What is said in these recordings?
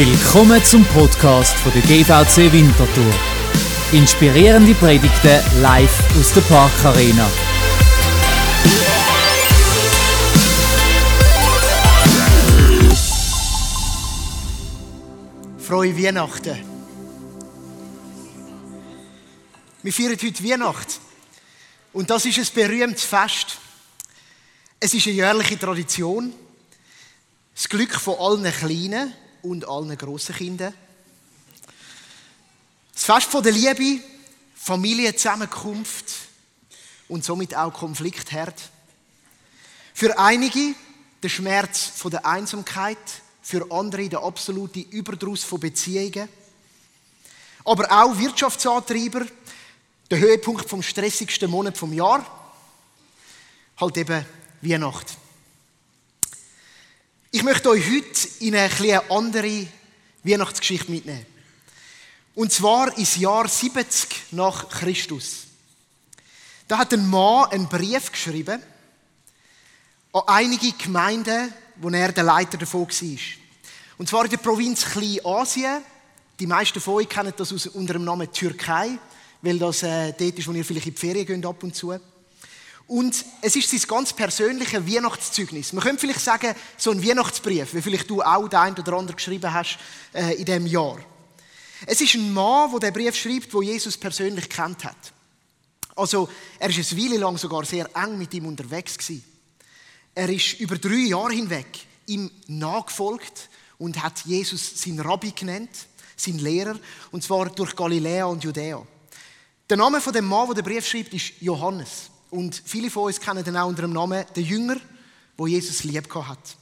Willkommen zum Podcast von der GVC Winterthur. Inspirierende Predigten live aus der Parkarena. Frohe Weihnachten. Wir feiern heute Weihnachten. Und das ist ein berühmtes Fest. Es ist eine jährliche Tradition. Das Glück von allen Kleinen und allen grossen Kindern. Das Fest von der Liebe, Familienzusammenkunft und somit auch Konfliktherd. Für einige der Schmerz von der Einsamkeit, für andere der absolute Überdruss von Beziehungen. Aber auch Wirtschaftsantreiber, der Höhepunkt vom stressigsten Monat vom Jahr, halt eben Weihnachten. Ich möchte euch heute in eine andere Weihnachtsgeschichte mitnehmen. Und zwar ins Jahr 70 nach Christus. Da hat ein Mann einen Brief geschrieben an einige Gemeinden, wo er der Leiter davon war. Und zwar in der Provinz Kleinasien. Die meisten von euch kennen das unter dem Namen Türkei, weil das äh, dort ist, wo ihr vielleicht in die Ferien geht ab und zu. Und es ist sein ganz persönliches Weihnachtszeugnis. Man könnte vielleicht sagen, so ein Weihnachtsbrief, wie vielleicht du auch den einen oder anderen geschrieben hast äh, in diesem Jahr. Es ist ein Mann, der den Brief schreibt, wo Jesus persönlich kennt hat. Also, er ist eine Weile lang sogar sehr eng mit ihm unterwegs gewesen. Er ist über drei Jahre hinweg ihm nachgefolgt und hat Jesus seinen Rabbi genannt, seinen Lehrer, und zwar durch Galiläa und Judäa. Der Name von dem Mann, der den Brief schreibt, ist Johannes. Und viele von uns kennen ihn auch unter dem Namen der Jünger, wo Jesus lieb hat.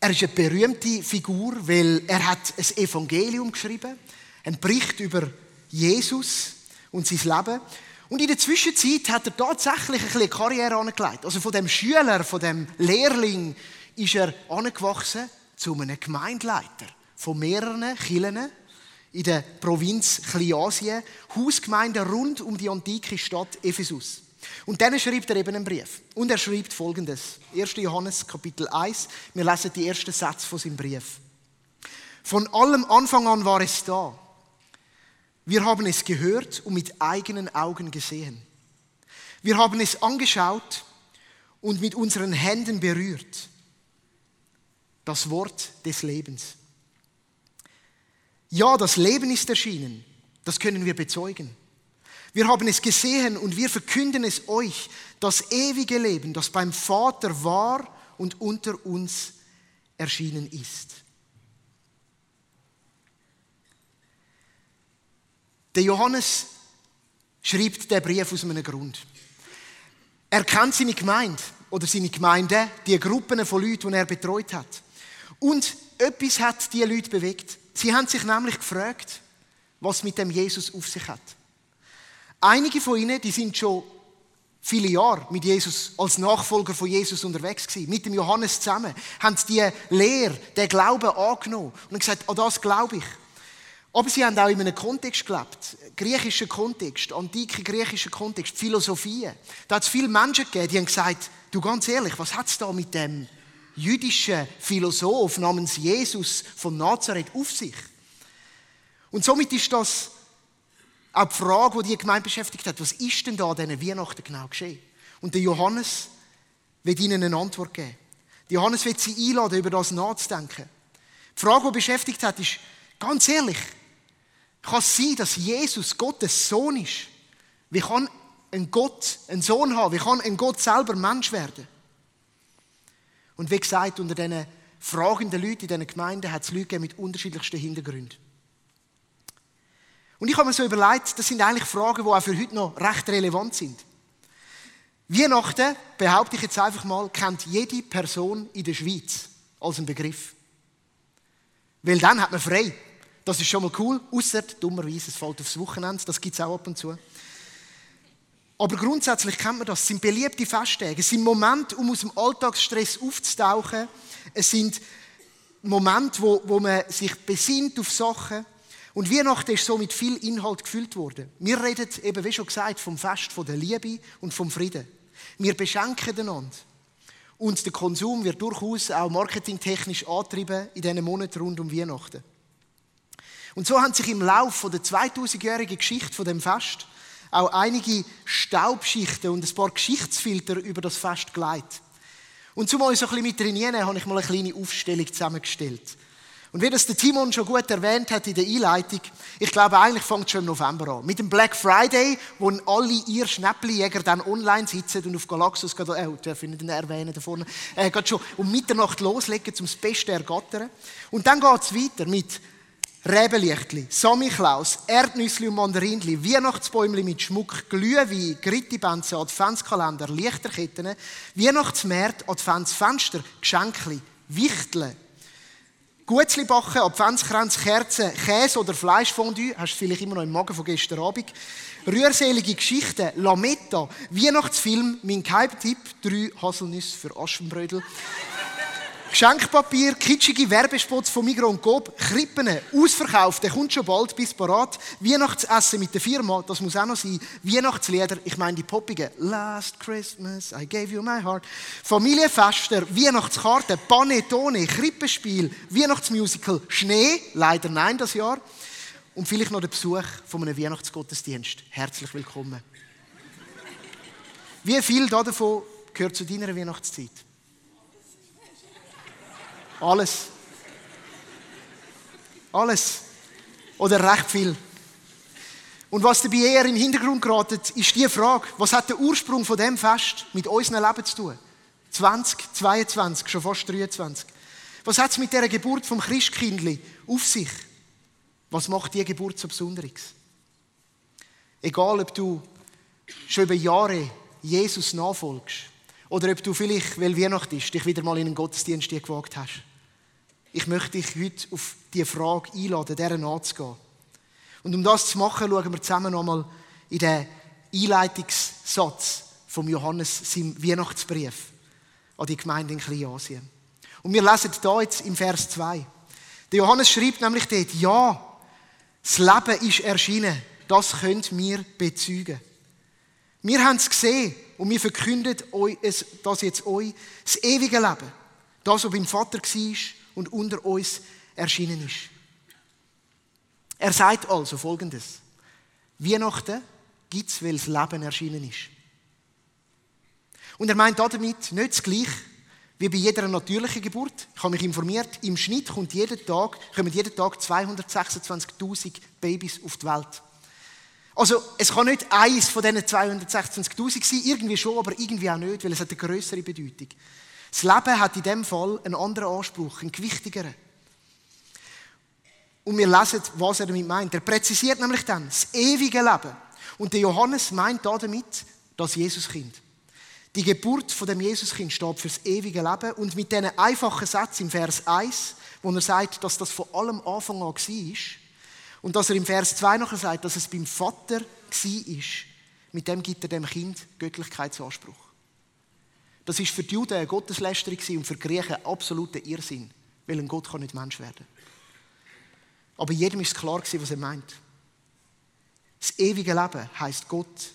Er ist eine berühmte Figur, weil er hat ein Evangelium geschrieben, einen Bericht über Jesus und sein Leben. Und in der Zwischenzeit hat er tatsächlich ein bisschen Karriere angelegt. Also von dem Schüler, von dem Lehrling ist er angewachsen zu einem Gemeindeleiter von mehreren Kirchen in der Provinz Kleinasien, Hausgemeinden rund um die antike Stadt Ephesus. Und dann schreibt er eben einen Brief. Und er schreibt folgendes. 1. Johannes Kapitel 1. Wir lesen die ersten Sätze von seinem Brief. Von allem Anfang an war es da. Wir haben es gehört und mit eigenen Augen gesehen. Wir haben es angeschaut und mit unseren Händen berührt. Das Wort des Lebens. Ja, das Leben ist erschienen. Das können wir bezeugen. Wir haben es gesehen und wir verkünden es euch, das ewige Leben, das beim Vater war und unter uns erschienen ist. Der Johannes schreibt den Brief aus einem Grund. Er kennt seine Gemeinde oder seine Gemeinde, die Gruppen von Leuten, die er betreut hat. Und etwas hat diese Leute bewegt. Sie haben sich nämlich gefragt, was mit dem Jesus auf sich hat. Einige von ihnen, die sind schon viele Jahre mit Jesus, als Nachfolger von Jesus unterwegs gewesen, mit dem Johannes zusammen, haben die Lehre, den Glauben angenommen und gesagt, an das glaube ich. Aber sie haben auch in einem Kontext gelebt, griechischen Kontext, antike griechischer Kontext, Philosophie. Da hat es viele Menschen gegeben, die haben gesagt, du ganz ehrlich, was hat es da mit dem jüdischen Philosoph namens Jesus von Nazareth auf sich? Und somit ist das auch die Frage, die die Gemeinde beschäftigt hat, was ist denn da an diesen Weihnachten genau geschehen? Und der Johannes wird ihnen eine Antwort geben. Der Johannes wird sie einladen, über das nachzudenken. Die Frage, die beschäftigt hat, ist, ganz ehrlich, kann es sein, dass Jesus Gottes Sohn ist? Wie kann ein Gott einen Sohn haben? Wie kann ein Gott selber Mensch werden? Und wie gesagt, unter diesen fragenden Leuten in diesen Gemeinden hat es Leute mit unterschiedlichsten Hintergründen. Und ich habe mir so überlegt, das sind eigentlich Fragen, die auch für heute noch recht relevant sind. Weihnachten, behaupte ich jetzt einfach mal, kennt jede Person in der Schweiz als einen Begriff. Weil dann hat man frei. Das ist schon mal cool, außer dummerweise, es fällt aufs Wochenende, das gibt es auch ab und zu. Aber grundsätzlich kennt man das. Es sind beliebte Festtage. Es sind Momente, um aus dem Alltagsstress aufzutauchen. Es sind Momente, wo, wo man sich besinnt auf Sachen. Und Weihnachten ist so mit viel Inhalt gefüllt worden. Wir reden eben, wie schon gesagt, vom Fest von der Liebe und vom Frieden. Wir beschenken einander. Und der Konsum wird durchaus auch marketingtechnisch angetrieben in diesen Monaten rund um Weihnachten. Und so haben sich im Laufe der 2000-jährigen Geschichte von dem Fest auch einige Staubschichten und ein paar Geschichtsfilter über das Fest geleitet. Und zum euch so ein bisschen mit trainieren, habe ich mal eine kleine Aufstellung zusammengestellt. Und wie das der Timon schon gut erwähnt hat in der Einleitung, ich glaube, eigentlich fängt es schon im November an. Mit dem Black Friday, wo alle ihr Schnäppchenjäger dann online sitzen und auf Galaxus, gerade, äh, darf ich nicht erwähnen da vorne, äh, gerade schon um Mitternacht loslegen, um das Beste ergattern. Und dann geht es weiter mit Rebelichtli, Samichlaus, Erdnüssli und Mandarinli, Weihnachtsbäumli mit Schmuck, Glühwein, Grittibenze, Adventskalender, Lichterketten, Weihnachtsmärkte, Adventsfenster, Geschenkli, Wichteln, Gutzli backen, Adventskränze, Kerzen, Käse oder Fleischfondue, hast du vielleicht immer noch im Magen von gestern Abend. Rührselige Geschichten, Lametta, Weihnachtsfilm, mein Geheimtipp, drei Haselnüsse für Aschenbrödel. Geschenkpapier, kitschige Werbespots von Migros und Coop, Krippen, ausverkauft, der kommt schon bald bis parat. Weihnachtsessen mit der Firma, das muss auch noch sein. Weihnachtslieder, ich meine die poppigen. Last Christmas, I gave you my heart. Familienfester, Weihnachtskarten, Panettone, Krippenspiel, Weihnachtsmusical, Schnee, leider nein das Jahr. Und vielleicht noch der Besuch von einem Weihnachtsgottesdienst. Herzlich willkommen. Wie viel davon gehört zu deiner Weihnachtszeit? Alles. Alles. Oder recht viel. Und was dabei eher im Hintergrund geraten, ist die Frage, was hat der Ursprung von dem Fest mit unserem Leben zu tun? 20, 22, schon fast 23. Was hat es mit der Geburt vom Christkindli auf sich? Was macht die Geburt so Besonderes? Egal, ob du schon über Jahre Jesus nachfolgst oder ob du vielleicht, weil Weihnachten ist, dich wieder mal in einen Gottesdienst gewagt hast. Ich möchte dich heute auf diese Frage einladen, deren nachzugehen. Und um das zu machen, schauen wir zusammen nochmal in den Einleitungssatz von Johannes, seinem Weihnachtsbrief an die Gemeinde in Kleinasien. Und wir lesen da jetzt im Vers 2. Der Johannes schreibt nämlich dort, ja, das Leben ist erschienen, das könnt wir bezeugen. Wir haben es gesehen und wir verkünden das jetzt euch, das ewige Leben, das, was beim Vater war und unter uns erschienen ist. Er sagt also Folgendes. Weihnachten gibt es, weil das Leben erschienen ist. Und er meint damit nicht das Gleiche wie bei jeder natürlichen Geburt. Ich habe mich informiert, im Schnitt kommt jeden Tag, kommen jeden Tag 226.000 Babys auf die Welt. Also, es kann nicht eins von diesen 226.000 sein, irgendwie schon, aber irgendwie auch nicht, weil es hat eine größere Bedeutung. Das Leben hat in dem Fall einen anderen Anspruch, einen gewichtigeren. Und wir lesen, was er damit meint. Er präzisiert nämlich dann das ewige Leben. Und der Johannes meint damit das Jesuskind. Die Geburt von dem Jesuskind steht für das ewige Leben. Und mit diesen einfachen Satz im Vers 1, wo er sagt, dass das von allem Anfang an war, und dass er im Vers 2 nachher sagt, dass es beim Vater war, mit dem gibt er dem Kind Göttlichkeitsanspruch. Das ist für die Juden eine Gotteslästerung und für die Griechen absoluter Irrsinn, weil ein Gott kann nicht Mensch werden. Aber jedem ist klar gewesen, was er meint. Das ewige Leben heißt Gott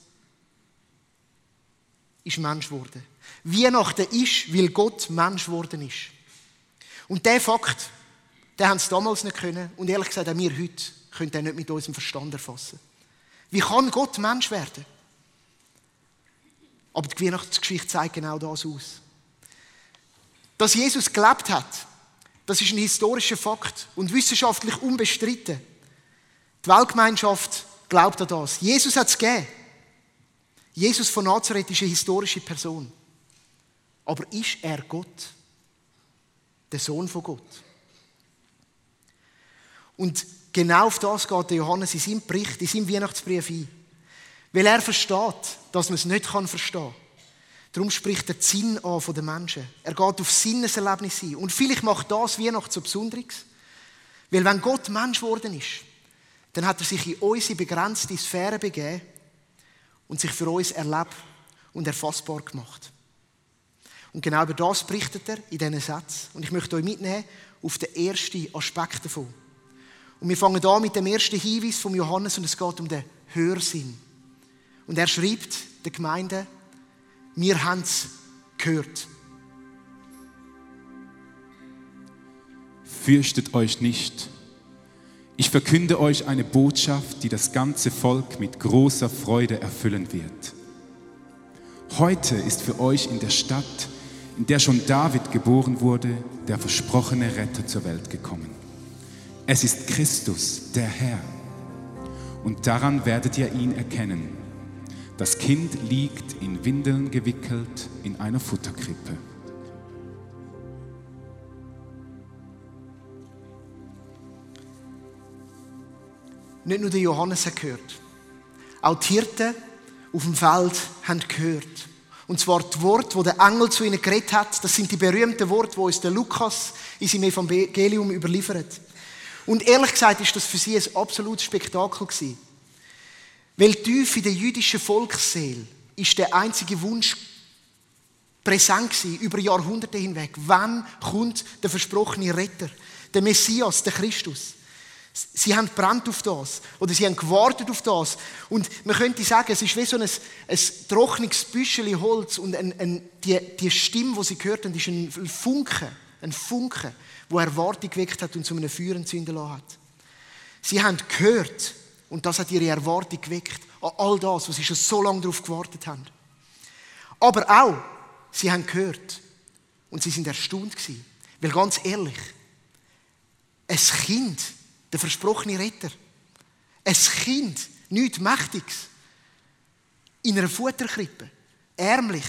ist Mensch geworden. Weihnachten ist, weil Gott Mensch geworden ist. Und der Fakt, den haben sie damals nicht können und ehrlich gesagt auch wir heute können den nicht mit unserem Verstand erfassen. Wie kann Gott Mensch werden? Aber die Weihnachtsgeschichte zeigt genau das aus. Dass Jesus gelebt hat, das ist ein historischer Fakt und wissenschaftlich unbestritten. Die Weltgemeinschaft glaubt an das. Jesus hat es gegeben. Jesus von Nazareth ist eine historische Person. Aber ist er Gott? Der Sohn von Gott? Und genau auf das geht Johannes in seinem Bericht, in seinem Weihnachtsbrief ein. Weil er versteht, dass man es nicht verstehen kann. Darum spricht er den Sinn an von den Menschen. Er geht auf Sinneserlebnis ein. Und vielleicht macht das Weihnachten so Besonderes. Weil wenn Gott Mensch geworden ist, dann hat er sich in unsere begrenzte Sphäre begeben und sich für uns erlebt und erfassbar gemacht. Und genau über das berichtet er in diesen Sätzen. Und ich möchte euch mitnehmen auf den ersten Aspekt davon. Und wir fangen an mit dem ersten Hinweis von Johannes und es geht um den Hörsinn. Und er schrieb der Gemeinde, mir haben gehört. Fürchtet euch nicht. Ich verkünde euch eine Botschaft, die das ganze Volk mit großer Freude erfüllen wird. Heute ist für euch in der Stadt, in der schon David geboren wurde, der versprochene Retter zur Welt gekommen. Es ist Christus, der Herr. Und daran werdet ihr ihn erkennen. Das Kind liegt in Windeln gewickelt in einer Futterkrippe. Nicht nur der Johannes hat gehört. Auch die Hirten auf dem Feld haben gehört. Und zwar die Worte, wo der Engel zu ihnen geredet hat, das sind die berühmten Worte, wo uns der Lukas in seinem Evangelium überliefert. Und ehrlich gesagt ist das für sie ein absolutes Spektakel gewesen. Weil tief in der jüdischen Volksseele ist der einzige Wunsch präsent gewesen, über Jahrhunderte hinweg. Wann kommt der versprochene Retter? Der Messias, der Christus? Sie haben brennt auf das. Oder sie haben gewartet auf das. Und man könnte sagen, es ist wie so ein, ein trockenes Büschel Holz und ein, ein, die, die Stimme, die sie gehört haben, ist ein Funke. Ein Funke, wo Erwartung geweckt hat und zu einem Feuer entzünden hat. Sie haben gehört und das hat ihre Erwartung geweckt an all das, was sie schon so lange darauf gewartet haben. Aber auch, sie haben gehört und sie sind erstaunt gewesen. Weil ganz ehrlich, ein Kind der versprochene Retter. Ein Kind, nichts Mächtiges. In einer Futterkrippe. Ärmlich.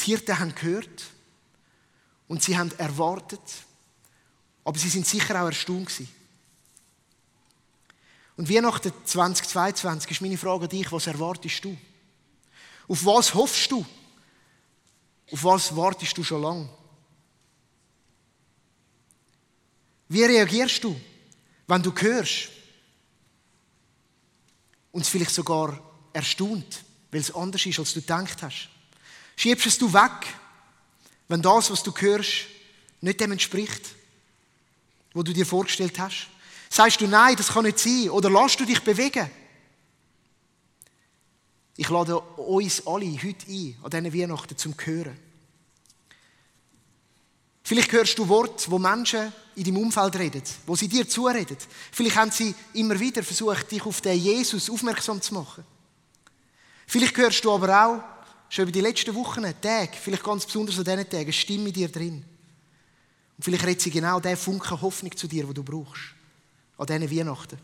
Die Hirten haben gehört und sie haben erwartet, aber sie sind sicher auch erstaunt gewesen. Und Weihnachten 2022 ist meine Frage an dich, was erwartest du? Auf was hoffst du? Auf was wartest du schon lange? Wie reagierst du, wenn du hörst und es vielleicht sogar erstaunt, weil es anders ist, als du gedacht hast? Schiebst es du weg, wenn das, was du hörst, nicht dem entspricht, wo du dir vorgestellt hast? Sagst du, nein, das kann nicht sein, oder lässt du dich bewegen? Ich lade uns alle heute ein, an diesen Weihnachten zum Hören. Vielleicht hörst du Worte, wo Menschen in deinem Umfeld reden, wo sie dir zureden. Vielleicht haben sie immer wieder versucht, dich auf den Jesus aufmerksam zu machen. Vielleicht hörst du aber auch, schon über die letzten Wochen, Tage, vielleicht ganz besonders an diesen Tagen, eine Stimme in dir drin. Und vielleicht redet sie genau den Funken Hoffnung zu dir, den du brauchst. An diesen Weihnachten.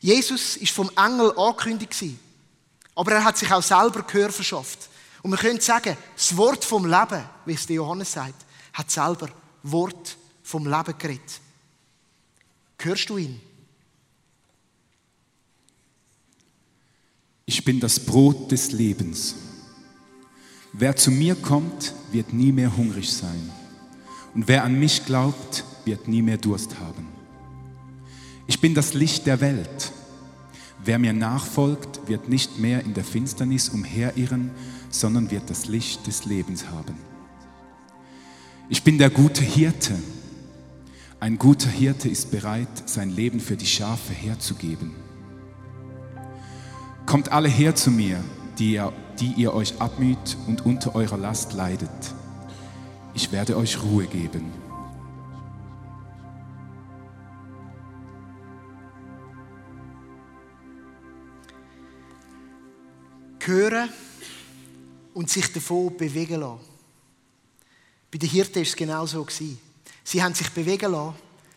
Jesus ist vom Engel angekündigt aber er hat sich auch selber Gehör verschafft. Und wir können sagen, das Wort vom Leben, wie es der Johannes sagt, hat selber Wort vom Leben geredet. Hörst du ihn? Ich bin das Brot des Lebens. Wer zu mir kommt, wird nie mehr hungrig sein. Und wer an mich glaubt, wird nie mehr Durst haben. Ich bin das Licht der Welt. Wer mir nachfolgt, wird nicht mehr in der Finsternis umherirren, sondern wird das Licht des Lebens haben. Ich bin der gute Hirte. Ein guter Hirte ist bereit, sein Leben für die Schafe herzugeben. Kommt alle her zu mir, die ihr, die ihr euch abmüht und unter eurer Last leidet. Ich werde euch Ruhe geben. Hören und sich davon bewegen lassen. Bei den Hirten war es genau so. Sie haben sich bewegen lassen.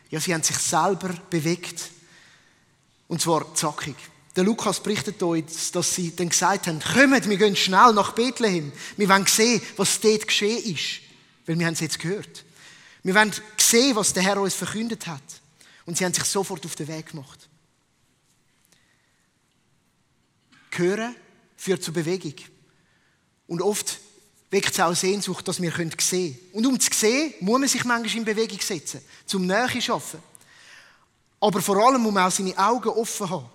Ja, sie haben sich selber bewegt. Und zwar zackig. Der Lukas berichtet uns, dass sie dann gesagt haben, kommt, wir gehen schnell nach Bethlehem. Wir wollen sehen, was dort geschehen ist. Weil wir haben es jetzt gehört. Wir wollen sehen, was der Herr uns verkündet hat. Und sie haben sich sofort auf den Weg gemacht. Hören führt zur Bewegung. Und oft weckt es auch Sehnsucht, dass wir sehen können. Und um zu sehen, muss man sich manchmal in Bewegung setzen, zum Nähe schaffen. Aber vor allem muss man auch seine Augen offen haben.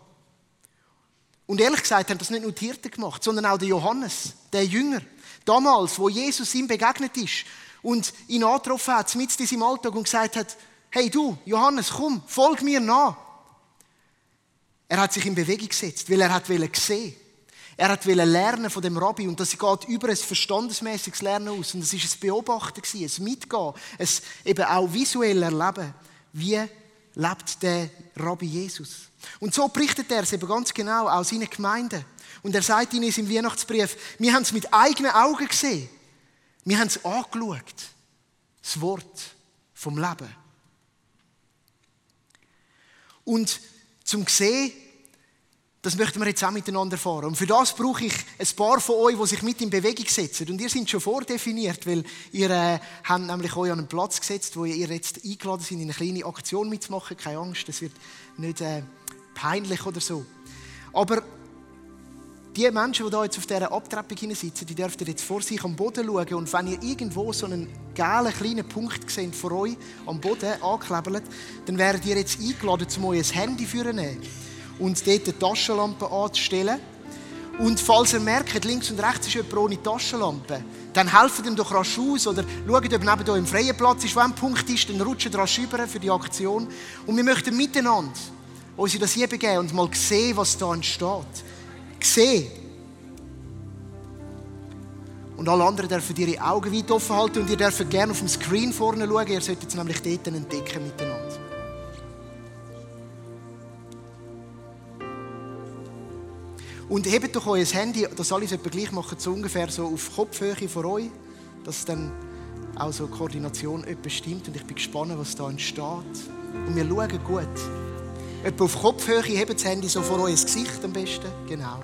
Und ehrlich gesagt haben das nicht nur die Hirten gemacht, sondern auch der Johannes, der Jünger. Damals, wo Jesus ihm begegnet ist und ihn angetroffen hat, mit seinem Alltag und gesagt hat, hey du, Johannes, komm, folg mir nach. Er hat sich in Bewegung gesetzt, weil er hat sehen Er hat lernen von dem Rabbi und das geht über ein verstandesmäßiges Lernen aus. Und es ist ein Beobachten, ein Mitgehen, ein eben auch visuell Erleben. Wie lebt der Rabbi Jesus? Und so berichtet er es eben ganz genau aus seinen Gemeinden. Und er sagt ihnen in seinem Weihnachtsbrief, wir haben es mit eigenen Augen gesehen. Wir haben es angeschaut. Das Wort vom Leben. Und zum sehen, das möchten wir jetzt auch miteinander fahren. Und für das brauche ich ein paar von euch, die sich mit in Bewegung setzen. Und ihr seid schon vordefiniert, weil ihr äh, habt nämlich euch an einen Platz gesetzt, wo ihr jetzt eingeladen seid, in eine kleine Aktion mitzumachen. Keine Angst, das wird nicht äh, peinlich oder so. Aber die Menschen, die da jetzt auf dieser Abtreppung sitzen, die dürfen jetzt vor sich am Boden schauen. Und wenn ihr irgendwo so einen gelben kleinen Punkt seht vor euch am Boden angeklebelt, dann werdet ihr jetzt eingeladen, um euer Handy zu nehmen und dort eine Taschenlampe anzustellen. Und falls ihr merkt, links und rechts ist jemand ohne Taschenlampe, dann helft ihm doch rasch aus oder schaut, ob neben euch im freien Platz ist, wo ein Punkt ist, dann rutscht rasch über für die Aktion. Und wir möchten miteinander uns das hier begeben und mal sehen, was da entsteht. Sehen. Und alle anderen dürfen ihre Augen weit offen halten und ihr dürft gerne auf dem Screen vorne schauen. Ihr solltet es nämlich dort entdecken miteinander. Und hebt doch euer Handy, das alles etwa gleich machen, so ungefähr so auf Kopfhöhe von euch, dass dann auch so Koordination etwas stimmt. Und ich bin gespannt, was da entsteht. Und wir schauen gut. Etwa auf Kopfhöhe, hebt das Handy so vor euer Gesicht am besten. Genau.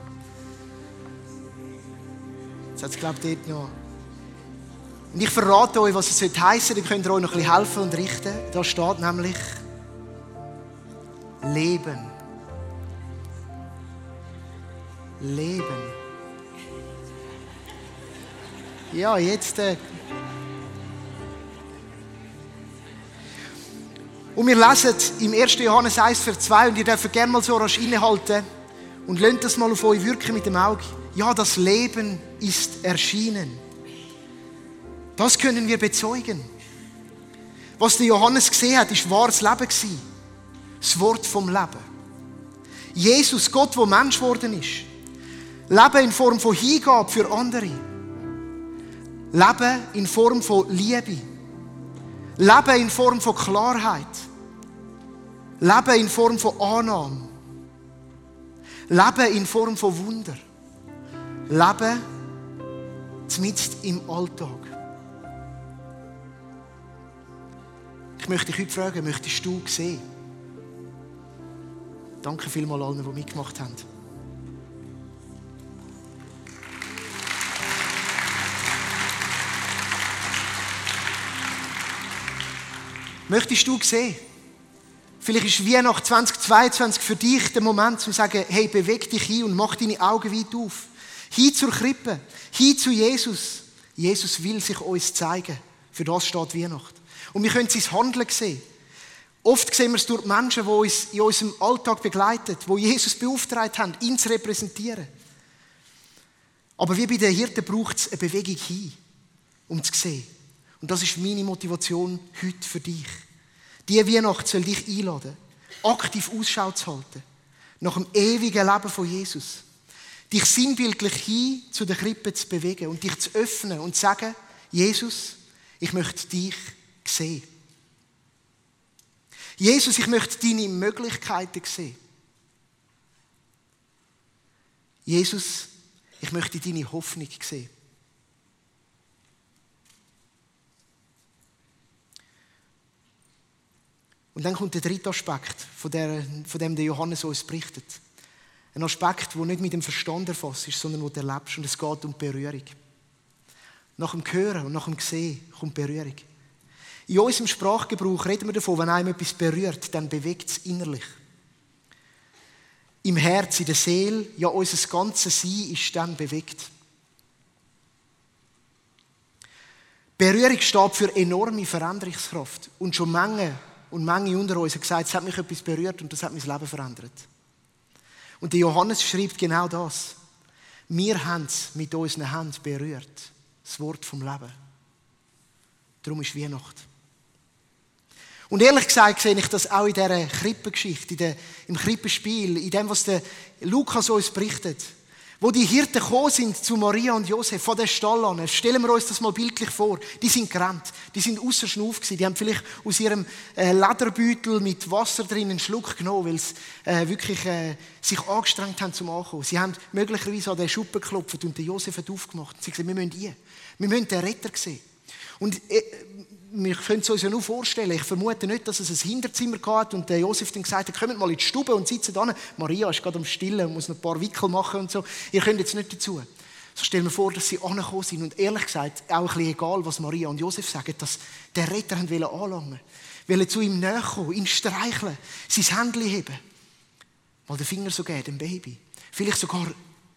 Jetzt hat es, glaube ich, dort noch. Und ich verrate euch, was es heißen. Ihr könnt euch noch ein bisschen helfen und richten. Da steht nämlich Leben. Leben. Ja, jetzt. Äh und wir lesen im 1. Johannes 1, Vers 2, und ihr dürft gerne mal so rasch innehalten und lasst das mal auf euch wirken mit dem Auge. Ja, das Leben ist erschienen. Das können wir bezeugen. Was der Johannes gesehen hat, ist wahres Leben Das Wort vom Leben. Jesus, Gott, wo Mensch geworden ist. Leben in Form von Hingabe für andere. Leben in Form von Liebe. Leben in Form von Klarheit. Leben in Form von Annahme. Leben in Form von Wunder. Leben zumindest im Alltag. Ich möchte dich heute fragen, möchtest du sehen? Danke vielmals allen, die mitgemacht haben. Möchtest du sehen? Vielleicht ist Weihnachten 2022 für dich der Moment, zu sagen, hey, beweg dich hin und mach deine Augen weit auf. Hin zur Krippe, hin zu Jesus. Jesus will sich uns zeigen. Für das steht Weihnachten. Und wir können sein Handeln sehen. Oft sehen wir es durch Menschen, die uns in unserem Alltag begleiten, die Jesus beauftragt haben, ihn zu repräsentieren. Aber wie bei den Hirten braucht es eine Bewegung hin, um zu sehen. Und das ist meine Motivation heute für dich. Die Weihnacht soll dich einladen, aktiv Ausschau zu halten, nach dem ewigen Leben von Jesus. Dich sinnbildlich hin zu der Krippe zu bewegen und dich zu öffnen und zu sagen, Jesus, ich möchte dich sehen. Jesus, ich möchte deine Möglichkeiten sehen. Jesus, ich möchte deine Hoffnung sehen. Und dann kommt der dritte Aspekt, von, der, von dem der Johannes uns berichtet. Ein Aspekt, der nicht mit dem Verstand erfasst ist, sondern wo du erlebst. Und es geht um Berührung. Nach dem Hören und nach dem Sehen kommt Berührung. In unserem Sprachgebrauch reden wir davon, wenn einem etwas berührt, dann bewegt es innerlich. Im Herz, in der Seele, ja, unser ganzes Sein ist dann bewegt. Berührung steht für enorme Veränderungskraft. Und schon Menge und manche unter uns haben gesagt, es hat mich etwas berührt und das hat mein Leben verändert. Und der Johannes schreibt genau das. Wir haben es mit unseren Händen berührt. Das Wort vom Leben. Darum ist Weihnacht. Und ehrlich gesagt sehe ich das auch in dieser Krippengeschichte, in der, im Krippenspiel, in dem, was der Lukas uns berichtet. Wo die Hirten gekommen sind zu Maria und Josef von der Stall an, stellen wir uns das mal bildlich vor. Die sind gerannt, die sind außer Schnuff gewesen. Die haben vielleicht aus ihrem äh, Lederbeutel mit Wasser drin einen Schluck genommen, weil sie äh, wirklich äh, sich angestrengt haben zum Ankommen. Sie haben möglicherweise an den Schuppen geklopft und den Josef hat aufgemacht. Sie haben gesagt, wir müssen hier. Wir müssen den Retter sehen. Und äh, wir können es uns ja nur vorstellen. Ich vermute nicht, dass es ein Hinterzimmer gab und der Josef dann gesagt hat, kommt mal in die Stube und sitzt da. Maria ist gerade am Stillen und muss noch ein paar Wickel machen und so. Ihr könnt jetzt nicht dazu. So stellen wir vor, dass sie angekommen sind und ehrlich gesagt, auch ein bisschen egal, was Maria und Josef sagen, dass der Retter anlangen. Wollen zu ihm näher kommen, ihn streicheln, sein Händchen heben. Mal den Finger so geben, dem Baby. Vielleicht sogar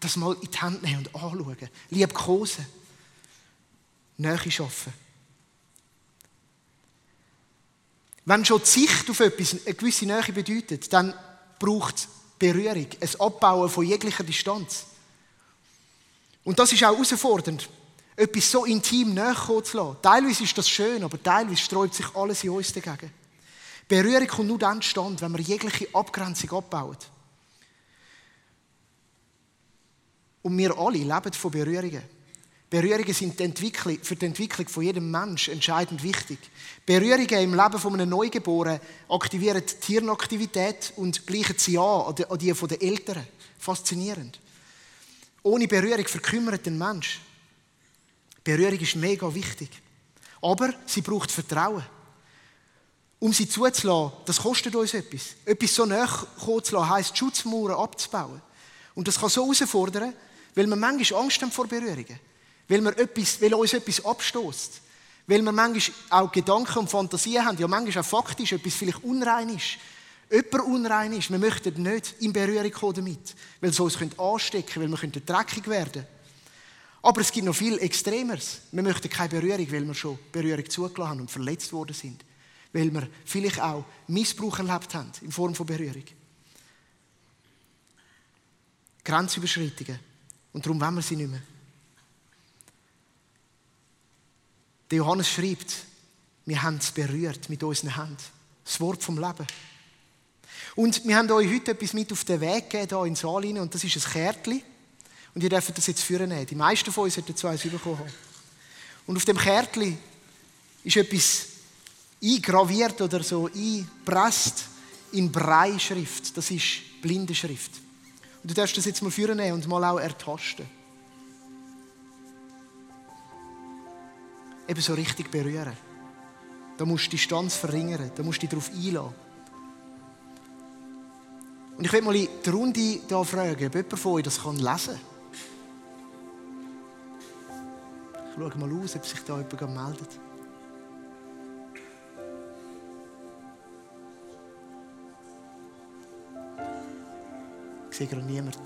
das mal in die Hand nehmen und anschauen. Liebkosen. Nähe schaffen. Wenn schon die Sicht auf etwas eine gewisse Nähe bedeutet, dann braucht es Berührung, ein Abbauen von jeglicher Distanz. Und das ist auch herausfordernd, etwas so intim näher zu lassen. Teilweise ist das schön, aber teilweise sträubt sich alles in uns dagegen. Berührung kommt nur dann stand, wenn wir jegliche Abgrenzung abbauen. Und wir alle leben von Berührungen. Berührungen sind die für die Entwicklung von jedem Menschen entscheidend wichtig. Berührungen im Leben von einem Neugeborenen aktivieren die Tierenaktivität und gleichen sie an an die von den Eltern. Faszinierend. Ohne Berührung verkümmert den Mensch. Berührung ist mega wichtig. Aber sie braucht Vertrauen. Um sie zuzulassen, das kostet uns etwas. Etwas so näher zu lassen, heisst, Schutzmauern abzubauen. Und das kann so herausfordern, weil wir manchmal Angst haben vor Berührungen. Weil, wir etwas, weil uns etwas abstoßt. Weil wir manchmal auch Gedanken und Fantasien haben, ja manchmal auch faktisch etwas vielleicht unrein ist. Jemand unrein ist. Wir möchten nicht in Berührung kommen damit. Weil es uns anstecken könnte, weil wir dreckig werden könnten. Aber es gibt noch viel Extremeres. Wir möchten keine Berührung, weil wir schon Berührung zugelassen haben und verletzt worden sind. Weil wir vielleicht auch Missbrauch erlebt haben in Form von Berührung. Grenzüberschreitungen. Und darum wollen wir sie nicht mehr. Der Johannes schreibt, wir haben es berührt mit unseren Händen. Das Wort vom Leben. Und wir haben euch heute etwas mit auf den Weg gegeben, hier in den Saal rein, und das ist ein Kärtchen. Und ihr dürft das jetzt führen nehmen. Die meisten von uns sollten so eins bekommen. Und auf dem Kärtchen ist etwas eingraviert oder so eingepresst in Brei-Schrift. Das ist blinde Schrift. Und du darfst das jetzt mal führen und mal auch ertasten. Eben so richtig berühren. Da musst du die Distanz verringern, da musst du dich darauf einlassen. Und ich will mal die Runde hier fragen, ob jemand von euch das lesen kann. Ich schaue mal aus, ob sich da jemand meldet. Ich sehe gerade niemanden.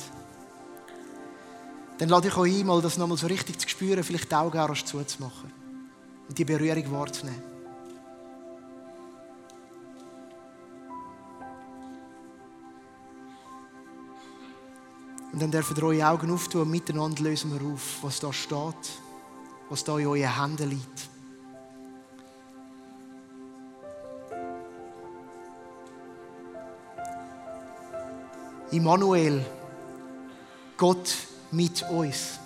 Dann lade ich euch ein, mal das nochmal so richtig zu spüren, vielleicht die Augen auch zuzumachen die Berührung wahrzunehmen. Und dann dürfen ihr eure Augen auftun und miteinander lösen wir auf, was da steht, was da in euren Händen liegt. Immanuel, Gott mit uns.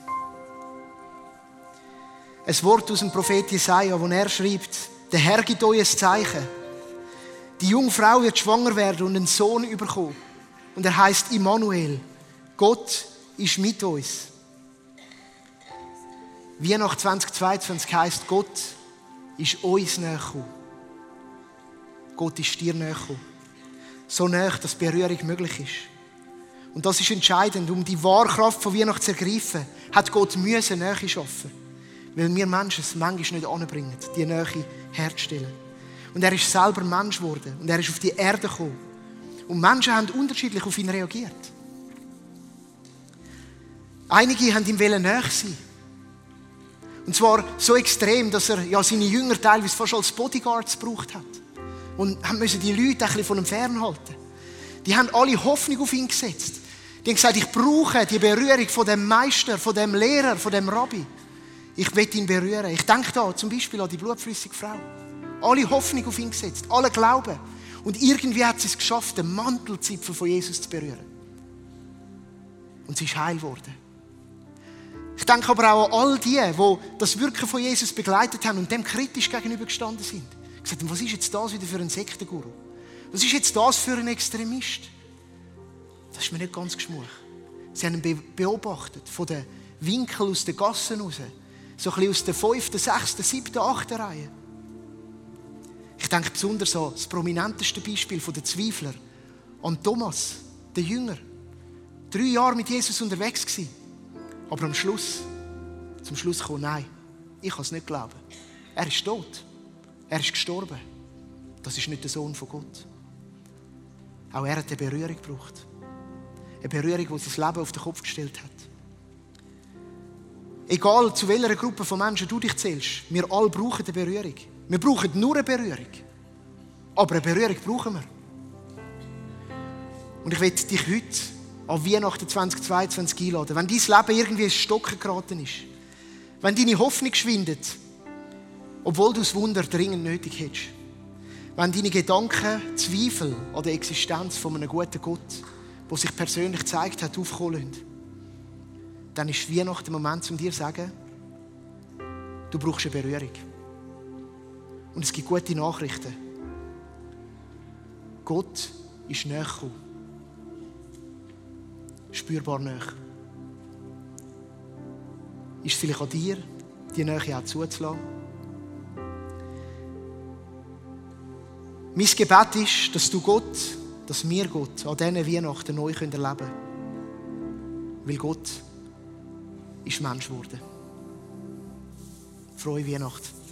Ein Wort aus dem Prophet Jesaja, wo er schreibt, der Herr gibt euch ein Zeichen. Die junge Frau wird schwanger werden und einen Sohn überkommen. Und er heißt Immanuel. Gott ist mit uns. Wie nach 2022 heißt Gott ist uns näher. Gott ist dir näher. So näher, dass Berührung möglich ist. Und das ist entscheidend. Um die Wahrkraft von Weihnachten zu ergreifen, hat Gott müssen Nähe schaffen. Weil wir Menschen es manchmal nicht anbringen, die Nähe herzustellen. Und er ist selber Mensch geworden. Und er ist auf die Erde gekommen. Und Menschen haben unterschiedlich auf ihn reagiert. Einige haben ihm näher sein Und zwar so extrem, dass er ja seine Jünger teilweise fast als Bodyguards gebraucht hat. Und müssen die Leute ein bisschen von ihm fernhalten. Die haben alle Hoffnung auf ihn gesetzt. Die haben gesagt, ich brauche die Berührung von dem Meister, von dem Lehrer, von dem Rabbi. Ich will ihn berühren. Ich denke da zum Beispiel an die blutflüssige Frau. Alle Hoffnung auf ihn gesetzt, alle Glauben. Und irgendwie hat sie es geschafft, den Mantelzipfel von Jesus zu berühren. Und sie ist heil geworden. Ich denke aber auch an all die, die das Wirken von Jesus begleitet haben und dem kritisch gegenübergestanden sind. Gesagt haben, was ist jetzt das wieder für ein Sektenguru? Was ist jetzt das für ein Extremist? Das ist mir nicht ganz geschmuch. Sie haben ihn beobachtet, von den Winkeln aus den Gassen raus. So ein bisschen aus der fünften, sechsten, siebten, achten Reihe. Ich denke besonders an das prominenteste Beispiel der Zweifler, an Thomas, den Jünger. Drei Jahre mit Jesus unterwegs gewesen. Aber am Schluss, zum Schluss kam, nein, ich kann es nicht glauben. Er ist tot. Er ist gestorben. Das ist nicht der Sohn von Gott. Auch er hat eine Berührung gebraucht. Eine Berührung, die sein Leben auf den Kopf gestellt hat. Egal zu welcher Gruppe von Menschen du dich zählst, wir alle brauchen eine Berührung. Wir brauchen nur eine Berührung. Aber eine Berührung brauchen wir. Und ich will dich heute an Weihnachten 2022 einladen. Wenn dein Leben irgendwie ins Stocken geraten ist, wenn deine Hoffnung schwindet, obwohl du das Wunder dringend nötig hättest, wenn deine Gedanken Zweifel an der Existenz von einem guten Gott, der sich persönlich gezeigt hat, aufkommen lassen, dann ist Weihnachten der Moment, um dir zu sagen, du brauchst eine Berührung. Und es gibt gute Nachrichten. Gott ist näher gekommen. Spürbar näher. Ist es vielleicht an dir, die Nähe auch zuzulassen? Mein Gebet ist, dass du Gott, dass wir Gott an diesen Weihnachten neu erleben können. Weil Gott ist Mensch geworden. Frohe Weihnachten.